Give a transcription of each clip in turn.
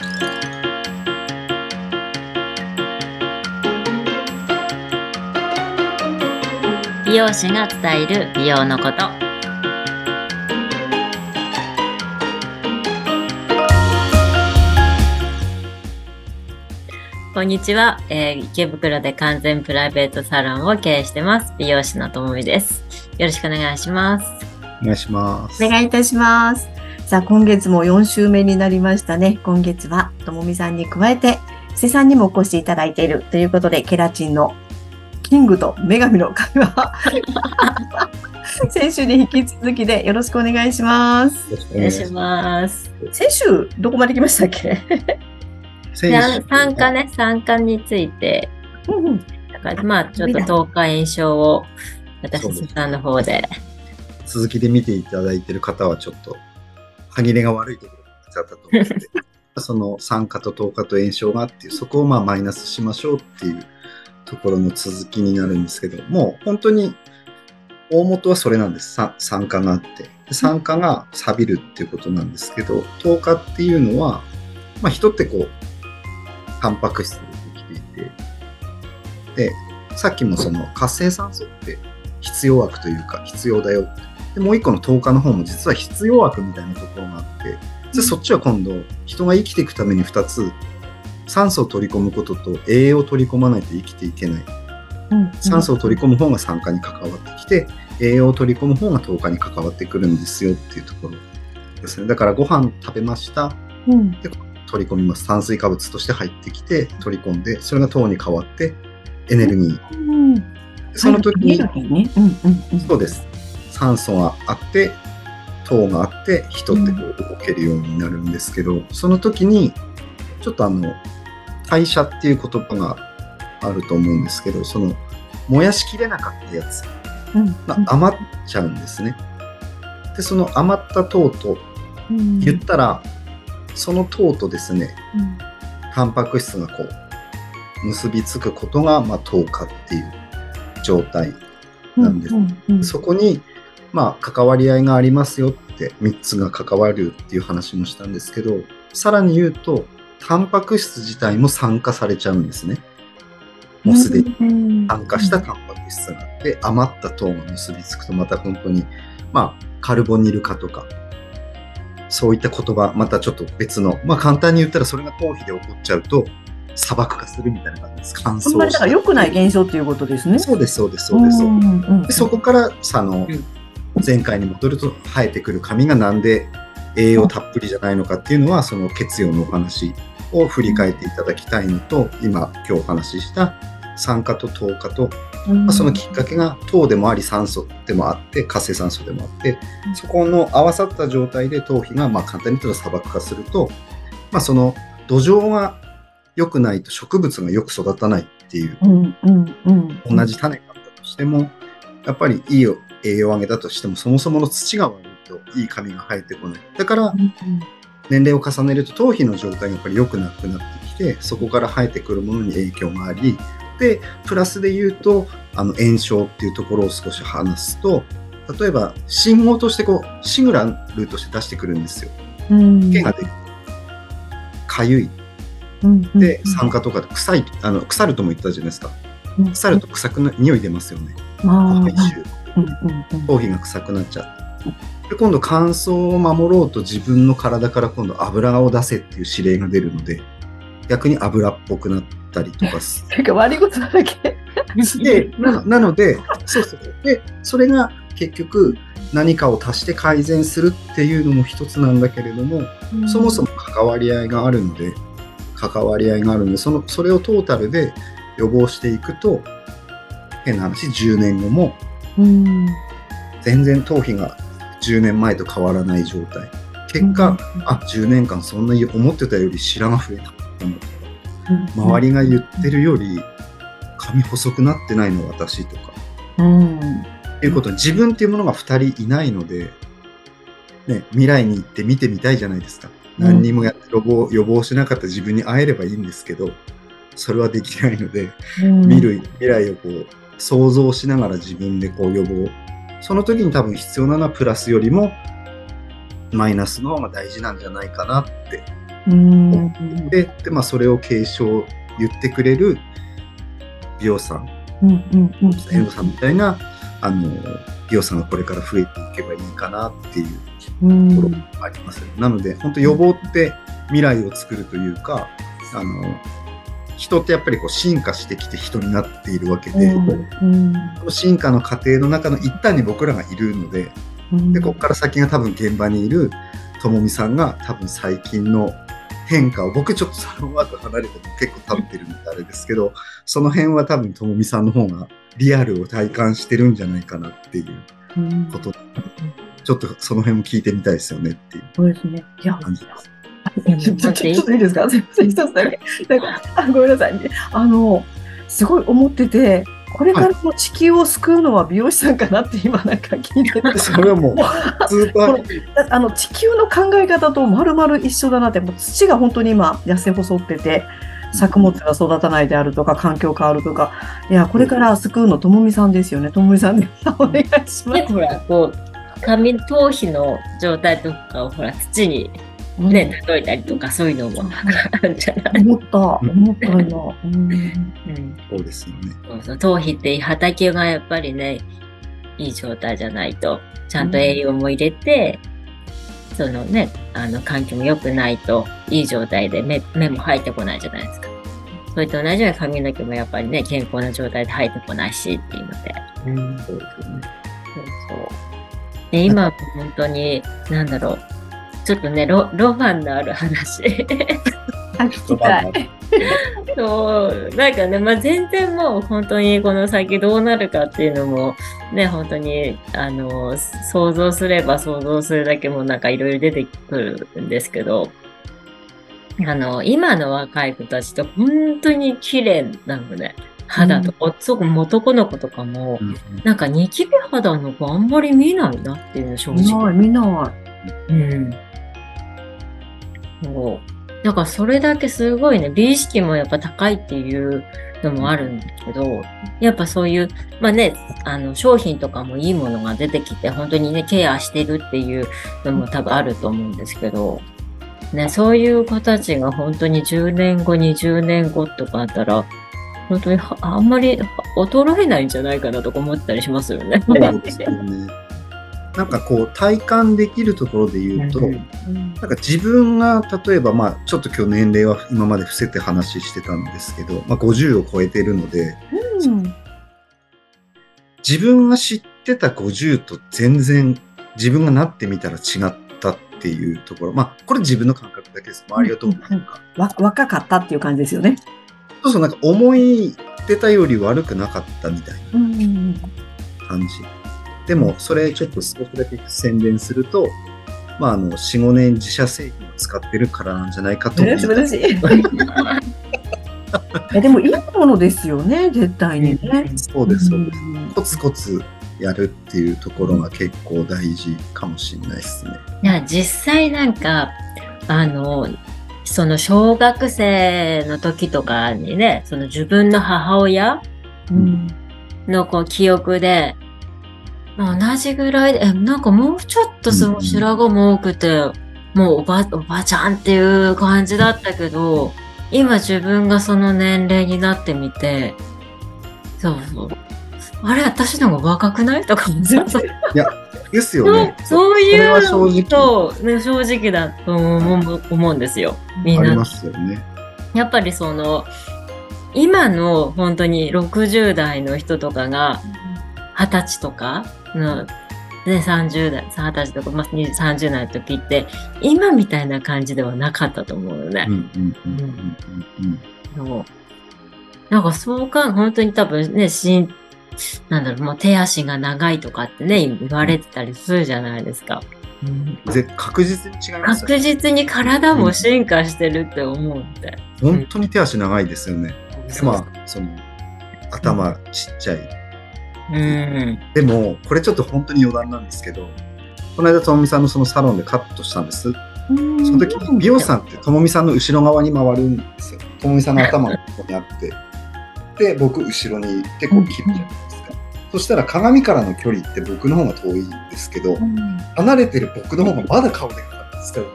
美容師が伝える美容のこと。こんにちは、えー池袋で完全プライベートサロンを経営してます。美容師のともみです。よろしくお願いします。お願いします。お願いいたします。さあ、今月も4週目になりましたね。今月は、ともみさんに加えて、布施さんにもお越しいただいているということで、ケラチンのキングと女神の会話。先週に引き続きでよろしくお願いします。よろしくお願いします。先週、どこまで来ましたっけ？先で週参加ね参加について。うんうん。だからまあちょっと10日印象を私さんの方で。続きで見ていただいている方はちょっと歯切れが悪いところだったと思うので、その酸化と糖化と炎症がっていう、そこをまあマイナスしましょうっていうところの続きになるんですけど、もう本当に大元はそれなんです。さ酸化があって。で酸化が錆びるっていうことなんですけど、糖化っていうのは、まあ人ってこう、タンパク質でできていて、で、さっきもその活性酸素って必要悪というか必要だよってでもう一個の10日の方も実は必要悪みたいなところがあってでそっちは今度人が生きていくために2つ酸素を取り込むことと栄養を取り込まないと生きていけない。うん酸素を取り込む方が酸化に関わってきて栄養を取り込む方が10日に関わってくるんですよっていうところですね。だからご飯食べました。うん。取り込みます。炭水化物として入ってきて取り込んでそれが糖に変わってエネルギー。うん。その時に、ね。うんうんうん。そうです。酸素があって、糖があって、人ってこう動けるようになるんですけど、その時に、ちょっとあの、代謝っていう言葉があると思うんですけど、その、燃やしきれなかったやつうん。が余っちゃうんですね。で、その余った糖とうん。言ったら、その糖とですね、うん。タンパク質がこう、結びつくことが、まあ、糖化っていう状態なんです。うんうん。そこに、まあ、関わり合いがありますよって、3つが関わるっていう話もしたんですけど、さらに言うと、タンパク質自体も酸化されちゃうんですね。もうすでにに酸化したタンパク質があって、余った糖が結びつくと、また本当に、まあ、カルボニル化とか、そういった言葉、またちょっと別の、まあ簡単に言ったらそれが頭皮で起こっちゃうと、砂漠化するみたいな感じです。乾燥あんまりだから良くない現現象っていうことですね。そうです、そうです、そうです。そうですんうんでそこからさあのうん前回に戻ると生えてくる髪がなんで栄養たっぷりじゃないのかっていうのはその血用のお話を振り返っていただきたいのと今今日お話しした酸化と糖化と、うん。まあ、そのきっかけが糖でもあり酸素でもあって活性酸素でもあってそこの合わさった状態で頭皮がまあ簡単に言ったら砂漠化すると、まあ、その土壌が良くないと植物がよく育たないっていう同じ種があったとしても、やっぱりいい栄養をあげたとしても、そもそもの土が悪いといい髪が生えてこない。だから、うん年齢を重ねると頭皮の状態がやっぱり良くなくなってきて、そこから生えてくるものに影響があり、で、プラスで言うと、あの、炎症っていうところを少し話すと、例えば、信号としてこう、シグナルとして出してくるんですよ。うん毛が出る。かゆい。うんで、酸化とかで臭い、あの、腐るとも言ったじゃないですか。腐ると臭くな、匂い出ますよね。う頭皮が臭くなっちゃって。で、今度乾燥を守ろうと自分の体から今度油を出せっていう指令が出るので、逆に油っぽくなったりとかすて か悪いことだらけ。で、ななので、そうそう。で、それが結局何かを足して改善するっていうのも一つなんだけれども、そもそも関わり合いがあるので、関わり合いがあるので、その、それをトータルで予防していくと、変な話、10年後もうん全然頭皮が10年前と変わらない状態。結果、あ、10年間そんなに思ってたより白が増えたかも。周りが言ってるより髪細くなってないの私とか。うんいうことに自分っていうものが2人いないので、ね、未来に行って見てみたいじゃないですか。うん何にもやって予防予防しなかった自分に会えればいいんですけど、それはできないので、うん見る未来をこう想像しながら自分でこう予防。その時に多分必要なのはプラスよりもマイナスの方が大事なんじゃないかなってうん。で、でまあ、それを継承言ってくれる美容師さん。遠藤さんみたいな、あの、美容師さんがこれから増えていけばいいかなっていううんところがあります。なので、本当予防って未来を作るというか、あの、人ってやっぱりこう進化してきて人になっているわけで、うんその進化の過程の中の一端に僕らがいるので、うんで、ここから先が多分現場にいるともみさんが多分最近の変化を、僕ちょっとサロンワーク離れても結構経ってるんであれですけど、その辺は多分ともみさんの方がリアルを体感してるんじゃないかなっていううんこと、ちょっとその辺も聞いてみたいですよねっていうそうですね。いや、感じです。ちょっといいですか？すいません、一つだけ。なんか、あごめんなさいね。あの、すごい思ってて、これからの地球を救うのは美容師さんかなって今なんか聞いてて。それはもう、スーパー、あの地球の考え方とまるまる一緒だなって、もう土が本当に今痩せ細ってて、作物が育たないであるとか、環境変わるとか、いや、これから救うのともみさんですよね。ともみさんでお願いしますで、。ほら、こう、髪頭皮の状態とかをほら、土にね、例えたりとか、そういうのもあるんじゃない思った、思った今。うんうんそうですよね。そうそう頭皮って畑がやっぱりね、いい状態じゃないと、ちゃんと栄養も入れて、そのね、あの環境も良くないと、いい状態で目目も生えてこないじゃないですか。それと同じように髪の毛もやっぱりね、健康な状態で生えてこないしっていうので。うん、そうですよね。そうそう。で、今も本当に、なんだろう、ちょっとね、ロロマンのある話。あ、聞きたい。そう、なんかね、まあ、全然もう本当にこの先どうなるかっていうのも、ね、本当に、あの、想像すれば想像するだけもなんかいろいろ出てくるんですけど、あの、今の若い子たちって本当に綺麗なのね。肌とか、そこ男の子とかも、うんなんかニキビ肌の子あんまり見ないなっていうの正見直。ない、見ない。うん。そう。だからそれだけすごいね、美意識もやっぱ高いっていうのもあるんだけど、やっぱそういう、まあね、あの、商品とかもいいものが出てきて、本当にね、ケアしてるっていうのも多分あると思うんですけど、ね、そういう子たちが本当に10年後、20年後とかあったら、本当にはあんまり衰えないんじゃないかなとか思ったりしますよね。なんかこう体感できるところで言うと、なんか自分が例えばまあちょっと今日年齢は今まで伏せて話してたんですけど、まあ、50を超えてるのでうん。自分が知ってた50と全然自分がなってみたら違ったっていうところ。まあこれ自分の感覚だけです。周りがどう思うか、わ若かったっていう感じですよね。そうそうなんか思い出たより悪くなかったみたいなうん。感じ。でも、それちょっと少しだけ宣伝すると、まあ、あの、4、5年自社製品を使ってるからなんじゃないかと思います。素晴らしい。え でもいいものですよね、絶対にね。そうです、そうです。んコツコツやるっていうところが結構大事かもしれないですね。いや、実際なんか、あの、その小学生の時とかにね、その自分の母親うんのこう記憶で、まあ同じぐらいで、え、なんかもうちょっとその白髪も多くて、もうおば、おばちゃんっていう感じだったけど、今自分がその年齢になってみて、そうそう。あれ、私の方が若くない？とかもさ、そうですよね。そういうと、ね、正直だと思う思うんですよ。みんなありま。すよね。やっぱりその、今の本当に60代の人とかが、20歳とかの、ね、30代、20歳とか、まあ、20 30代の時って、今みたいな感じではなかったと思うのねうん。うんうんうんうんそうなんかそうか、本当に多分ね、しん、なんだろう、もう手足が長いとかってね、言われてたりするじゃないですか。うん。ぜ確実に違いますよ確実に体も進化してるって思うんで。本当に手足長いですよね。でまあ、その、頭ちっちゃい。うん。でも、これちょっと本当に余談なんですけど、この間、ともみさんのそのサロンでカットしたんです。その時に美容師さんってともみさんの後ろ側に回るんですよ。ともみさんの頭がここにあって。で、僕後ろにいてこう切るじゃないですか。そしたら鏡からの距離って僕の方が遠いんですけど、離れてる僕の方がまだ顔でかかったんですから。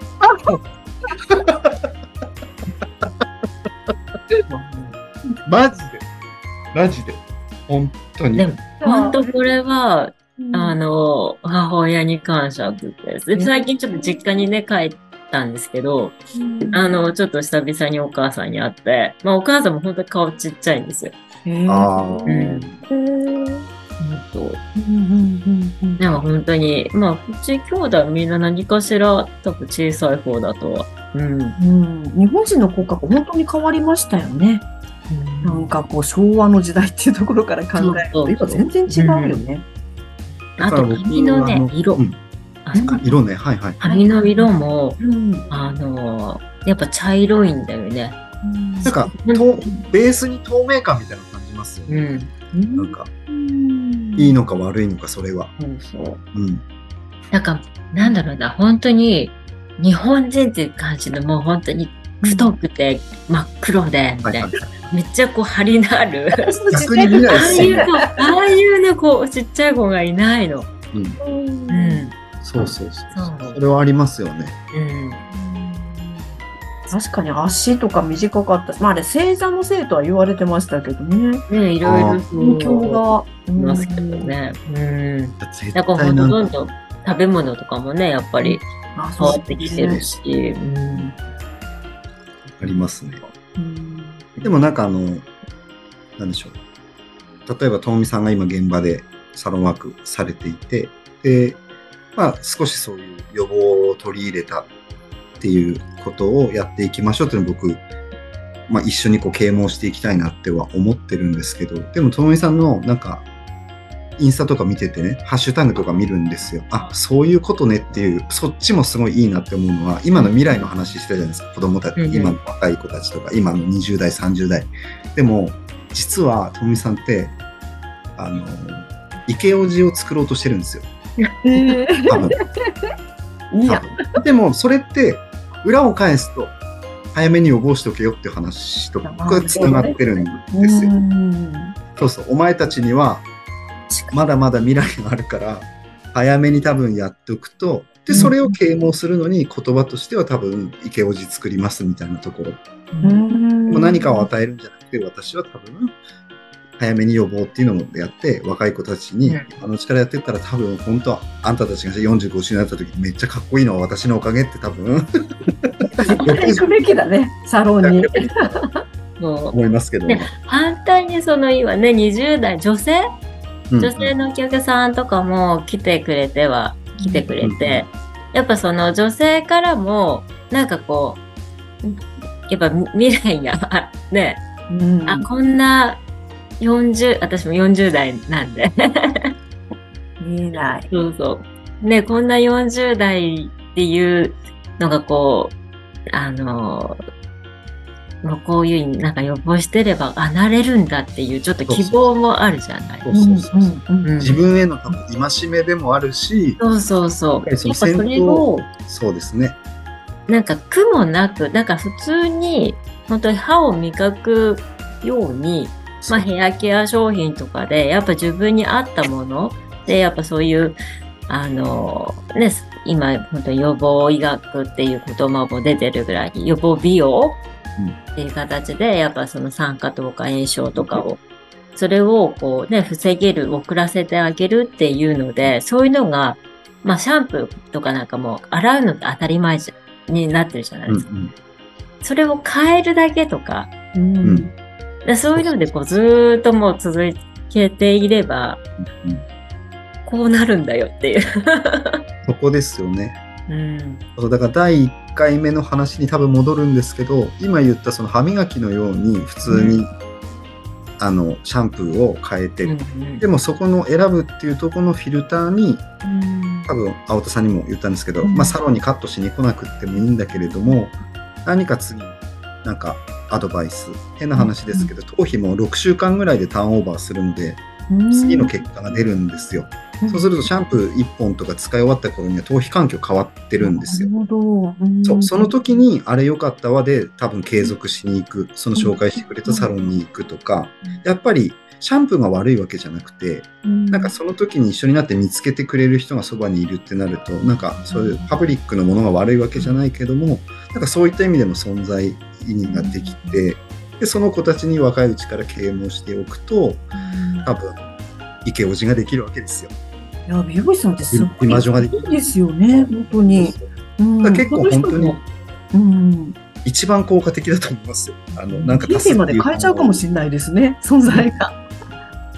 マジで。マジで。本当に。でも、本当これは、うんあの、母親に感謝です。で最近ちょっと実家にね、帰ったんですけど、あの、ちょっと久々にお母さんに会って、まあお母さんも本当に顔ちっちゃいんですよ。ああ。うん。へー本当うんうんうんうんなんか本当に、まあ、うち兄弟はみんな何かしら多分小さい方だとは。うん。うん日本人の骨格本当に変わりましたよね。なんかこう昭和の時代っていうところから考えると、全然違うよね。あと髪のね、色。色ね、はいはい。髪の色も、うんあの、やっぱ茶色いんだよね。なんか、とベースに透明感みたいなの感じますようね。ん。なんか、うんいいのか悪いのか、それは。そう。うん。なんか、なんだろうな、本当に、日本人っていう感じのもう本当に太くて真っ黒で、みたいな。めっちゃこう張りのある。逆に見ないあですよね。あいう子、ああいうね、こう、ちっちゃい子がいないの。うん。うん。そうそうそう。そうそれはありますよね。うん。確かに足とか短かった。まああれ星座のせいとは言われてましたけどね。ねいろいろそう環境が。いますけどね。うん。絶だからほ対なんかんとどんどん食べ物とかもね、やっぱりあ変わってきてるし。うん。ありますね。うんでもなんかあの、なんでしょう。例えば、ともみさんが今現場でサロンワークされていて、で、まあ少しそういう予防を取り入れたっていうことをやっていきましょうっていうのを僕、まあ一緒にこう啓蒙していきたいなっては思ってるんですけど、でもともみさんのなんか、インスタとか見ててね、ハッシュタグとか見るんですよ。あ、そういうことねっていう、そっちもすごいいいなって思うのは、今の未来の話してたじゃないですか。子供たち、うんうん今の若い子たちとか、今の20代、30代。でも、実は、ともみさんって、あの、池オジを作ろうとしてるんですよ。えー多分。多分でも、それって、裏を返すと、早めに予防しておけよっていう話と僕はつながってるんですよ。うんそうそう、お前たちには、まだまだ未来があるから、早めに多分やっておくと、で、それを啓蒙するのに言葉としては多分、池おじ作りますみたいなところ。うんもう何かを与えるんじゃなくて、私は多分、早めに予防っていうのをやって、若い子たちにうん、あの力やってったら多分、本当は、あんたたちが40、50になった時めっちゃかっこいいのは私のおかげって多分、行くべきだね、サロンに。思いますけど。ね反対にその今ね、20代、女性うん女性のお客さんとかも来てくれては、来てくれて、やっぱその女性からも、なんかこう、やっぱ未来が、あね、うんあ、こんな40、私も40代なんで、見えない。そうそう。ね、こんな40代っていうのがこう、あの、こういうなんか予防してれば、あ、なれるんだっていうちょっと希望もあるじゃない。自分への多分戒めでもあるし、そうそうそう。やっぱりそれを、そうですね。なんか苦もなく、なんか普通に、本当に歯を磨くように、まあヘアケア商品とかで、やっぱ自分に合ったもので、やっぱそういう、あの、ね、今本当に予防医学っていう言葉も出てるぐらいに、予防美容っていう形で、やっぱその酸化とか炎症とかを、それをこうね、防げる、遅らせてあげるっていうので、そういうのが、まあシャンプーとかなんかもう洗うのって当たり前じゃになってるじゃないですか。うんうんそれを変えるだけとか、うんうんでそういうのでこうずーっともう続けていれば、うんこうなるんだよっていう。そこですよね。うん。そうだから第1回目の話に多分戻るんですけど今言ったその歯磨きのように普通に、あのシャンプーを変えて、うんでもそこの選ぶっていうところのフィルターにうん。多分青田さんにも言ったんですけど、うん。まあ、サロンにカットしに来なくってもいいんだけれども何か次になんかアドバイス変な話ですけど、頭皮も6週間ぐらいでターンオーバーするので次の結果が出るんですよ、そうするとシャンプー1本とか使い終わった頃には頭皮環境変わってるんですよ、そう。その時にあれ良かったわで多分継続しに行く。その紹介してくれたサロンに行くとか。やっぱりシャンプーが悪いわけじゃなくてなんかその時に一緒になって見つけてくれる人がそばにいるってなるとなんかそういうパブリックのものが悪いわけじゃないけどもなんかそういった意味での存在意義ができてでその子たちに若いうちから啓蒙しておくと多分イケオジができるわけですよ。いや、美容師さんってすごいですよね、本当に。うん結構本当に。うん。一番効果的だと思いますよ。あのなんか人生まで変えちゃうかもしれないですね、存在が。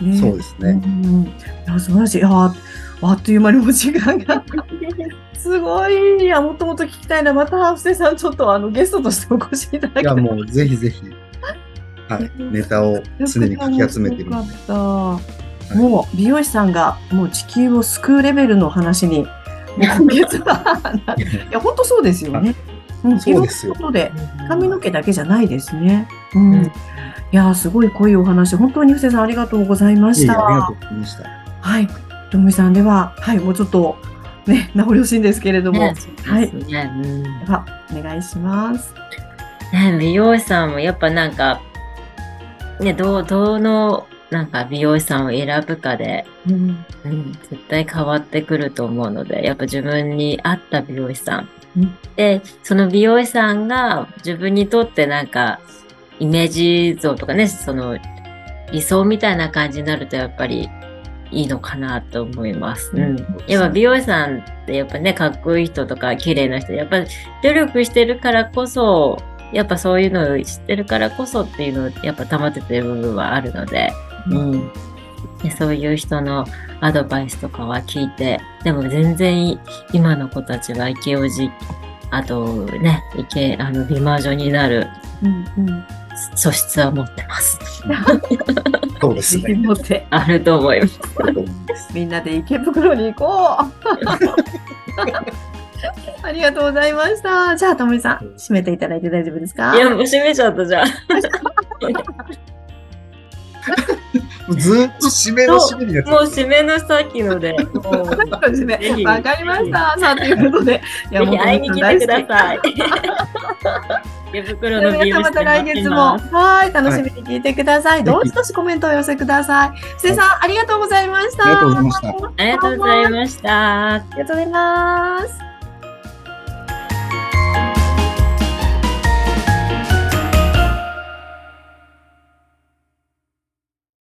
ねそうですね。うん。いや、素晴らしい。いや、あっという間にお時間が。すごい。いや、もっともっと聞きたいな。また、布施さん、ちょっとあのゲストとしてお越しいただきたい。いやもうぜひぜひ、はい、ネタを常にかき集めてるよので。かった。もう美容師さんがもう地球を救うレベルの話に、もう今月は、いや、本当そうですよね。うんそうですよことで、髪の毛だけじゃないですね。うん。いやー、すごい濃いお話、本当に布施さんありがとうございましいえいえありがた。とうございました。はい。ともみさんでは、はい、もうちょっと、ね、名残惜しいんですけれども、ねそうですねうんでは、お願いします。ね、美容師さんもやっぱなんか、ね、どう、どの、なんか美容師さんを選ぶかで、うん。うん、絶対変わってくると思うので、やっぱ自分に合った美容師さん。うんで、その美容師さんが自分にとってなんか、イメージ像とかね、その理想みたいな感じになるとやっぱりいいのかなと思います。うん。やっぱ美容師さんってやっぱね、かっこいい人とか綺麗な人、やっぱり努力してるからこそ、やっぱそういうのを知ってるからこそっていうのをやっぱ保ててる部分はあるので、うん。でそういう人のアドバイスとかは聞いて、でも全然い今の子たちはイケオジ、あとね、イケ、あの、美魔女になるうん。うん。素質は持ってます。そうですね。持って、あると思います。あると思いますみんなで池袋に行こう ありがとうございました。じゃあ、ともみさん、締めていただいて大丈夫ですか？いや、もう閉めちゃったじゃん。ずーっと締めの締めにもう締めのさっきので、わかりました。さあ、ということで、い ぜひ会いに来てくだい。さい。池袋の美容室皆さんまた来月も、はい、楽しみに聞いてください。どうしどしコメントをお寄せください。せいさん、ありがとうございました。ありがとうございましたありがとうございました。ありがとうございます。